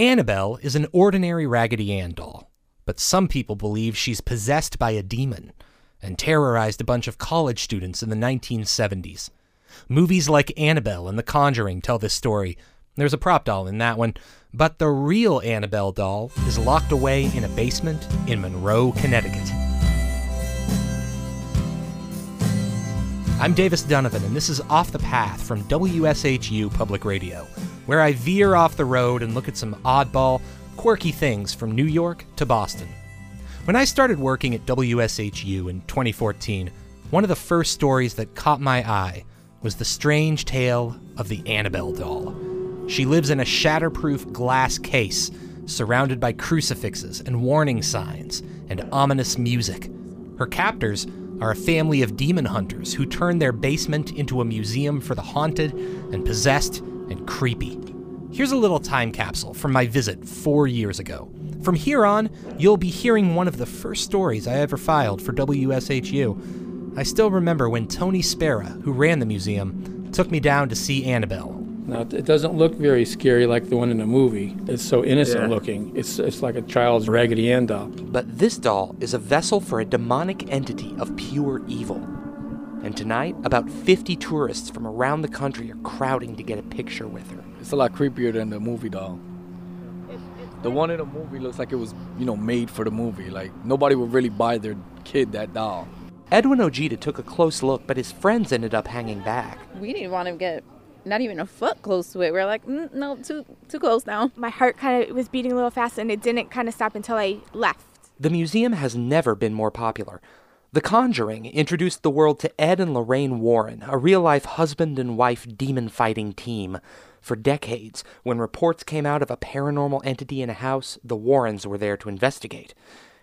Annabelle is an ordinary Raggedy Ann doll, but some people believe she's possessed by a demon and terrorized a bunch of college students in the 1970s. Movies like Annabelle and The Conjuring tell this story. There's a prop doll in that one, but the real Annabelle doll is locked away in a basement in Monroe, Connecticut. I'm Davis Dunavin, and this is Off the Path from WSHU Public Radio where I veer off the road and look at some oddball, quirky things from New York to Boston. When I started working at WSHU in 2014, one of the first stories that caught my eye was the strange tale of the Annabelle doll. She lives in a shatterproof glass case, surrounded by crucifixes and warning signs and ominous music. Her captors are a family of demon hunters who turn their basement into a museum for the haunted and possessed and creepy. Here's a little time capsule from my visit four years ago. From here on, you'll be hearing one of the first stories I ever filed for WSHU. I still remember when Tony Spera, who ran the museum, took me down to see Annabelle. Now, it doesn't look very scary like the one in the movie. It's so innocent yeah. looking. It's, it's like a child's Raggedy Ann doll. But this doll is a vessel for a demonic entity of pure evil. And tonight, about 50 tourists from around the country are crowding to get a picture with her. It's a lot creepier than the movie doll. The one in the movie looks like it was, you know, made for the movie. Like nobody would really buy their kid that doll. Edwin Ojeda took a close look, but his friends ended up hanging back. We didn't want to get not even a foot close to it. We are like, mm, no, too too close now. My heart kind of was beating a little fast, and it didn't kind of stop until I left. The museum has never been more popular. The Conjuring introduced the world to Ed and Lorraine Warren, a real life husband and wife demon fighting team. For decades, when reports came out of a paranormal entity in a house, the Warrens were there to investigate.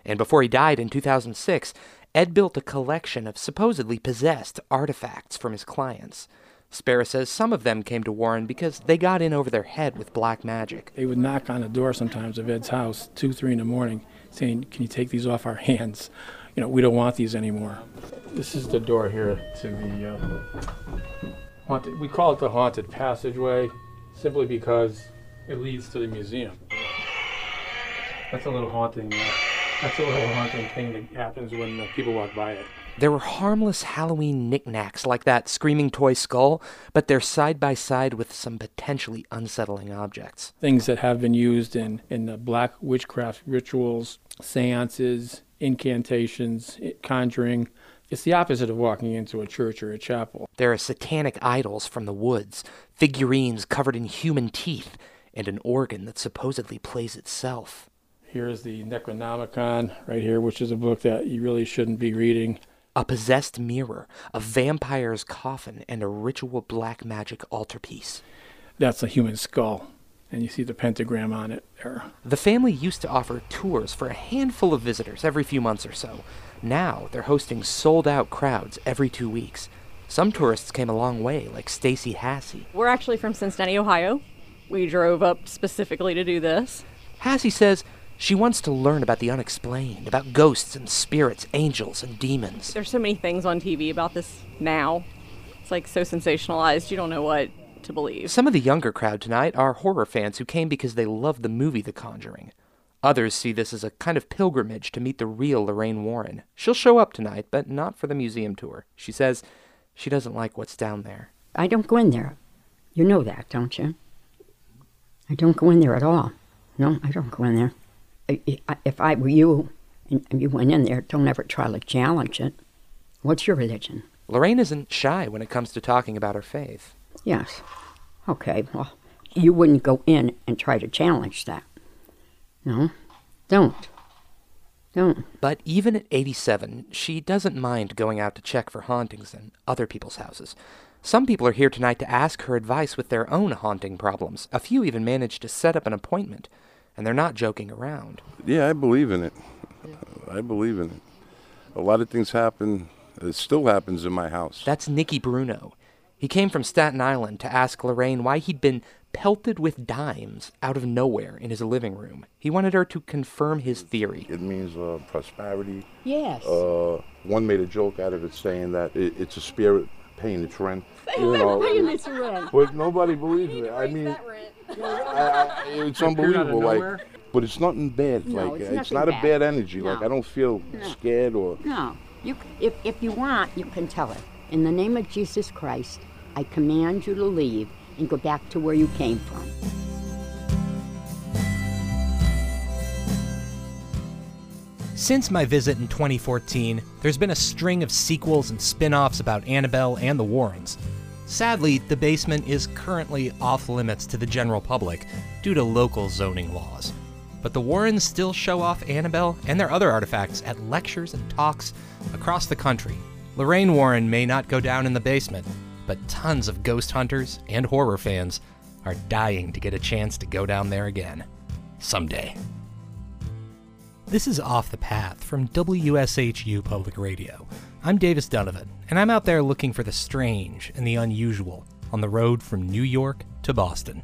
And before he died in 2006, Ed built a collection of supposedly possessed artifacts from his clients. Spera says some of them came to Warren because they got in over their head with black magic. They would knock on the door sometimes of Ed's house, 2, 3 in the morning, saying, Can you take these off our hands? you know, we don't want these anymore. This is the door here to the uh, haunted. We call it the haunted passageway, simply because it leads to the museum. That's a little haunting. Uh, that's a little haunting thing that happens when uh, people walk by it. There were harmless Halloween knickknacks like that screaming toy skull, but they're side by side with some potentially unsettling objects. Things that have been used in, in the black witchcraft rituals, seances, incantations, conjuring. It's the opposite of walking into a church or a chapel. There are satanic idols from the woods, figurines covered in human teeth, and an organ that supposedly plays itself. Here's the Necronomicon right here, which is a book that you really shouldn't be reading. A possessed mirror, a vampire's coffin, and a ritual black magic altarpiece. That's a human skull and you see the pentagram on it there. The family used to offer tours for a handful of visitors every few months or so. Now they're hosting sold out crowds every two weeks. Some tourists came a long way, like Stacy Hassey. We're actually from Cincinnati, Ohio. We drove up specifically to do this. Hassey says she wants to learn about the unexplained, about ghosts and spirits, angels and demons. There's so many things on TV about this now. It's like so sensationalized, you don't know what to believe. Some of the younger crowd tonight are horror fans who came because they love the movie The Conjuring. Others see this as a kind of pilgrimage to meet the real Lorraine Warren. She'll show up tonight, but not for the museum tour. She says she doesn't like what's down there. I don't go in there. You know that, don't you? I don't go in there at all. No, I don't go in there. If I were you and you went in there, don't ever try to challenge it. What's your religion? Lorraine isn't shy when it comes to talking about her faith. Yes. Okay, well, you wouldn't go in and try to challenge that. No, don't. Don't. But even at 87, she doesn't mind going out to check for hauntings in other people's houses. Some people are here tonight to ask her advice with their own haunting problems. A few even managed to set up an appointment, and they're not joking around. Yeah, I believe in it. I believe in it. A lot of things happen. It still happens in my house. That's Nicky Bruno. He came from Staten Island to ask Lorraine why he'd been pelted with dimes out of nowhere in his living room. He wanted her to confirm his theory. It means uh, prosperity. Yes. Uh, one made a joke out of it saying that it, it's a spirit paying its rent. You know, paying its rent. but nobody believes it. I mean, I, I, it's unbelievable. Like, but it's nothing bad. No, like, it's uh, it's nothing not a bad. bad energy. Like, I don't feel scared or. No, you, if, if you want, you can tell it. In the name of Jesus Christ, I command you to leave and go back to where you came from. Since my visit in 2014, there's been a string of sequels and spin offs about Annabelle and the Warrens. Sadly, the basement is currently off limits to the general public due to local zoning laws. But the Warrens still show off Annabelle and their other artifacts at lectures and talks across the country. Lorraine Warren may not go down in the basement, but tons of ghost hunters and horror fans are dying to get a chance to go down there again. Someday. This is Off the Path from WSHU Public Radio. I'm Davis Dunavin, and I'm out there looking for the strange and the unusual on the road from New York to Boston.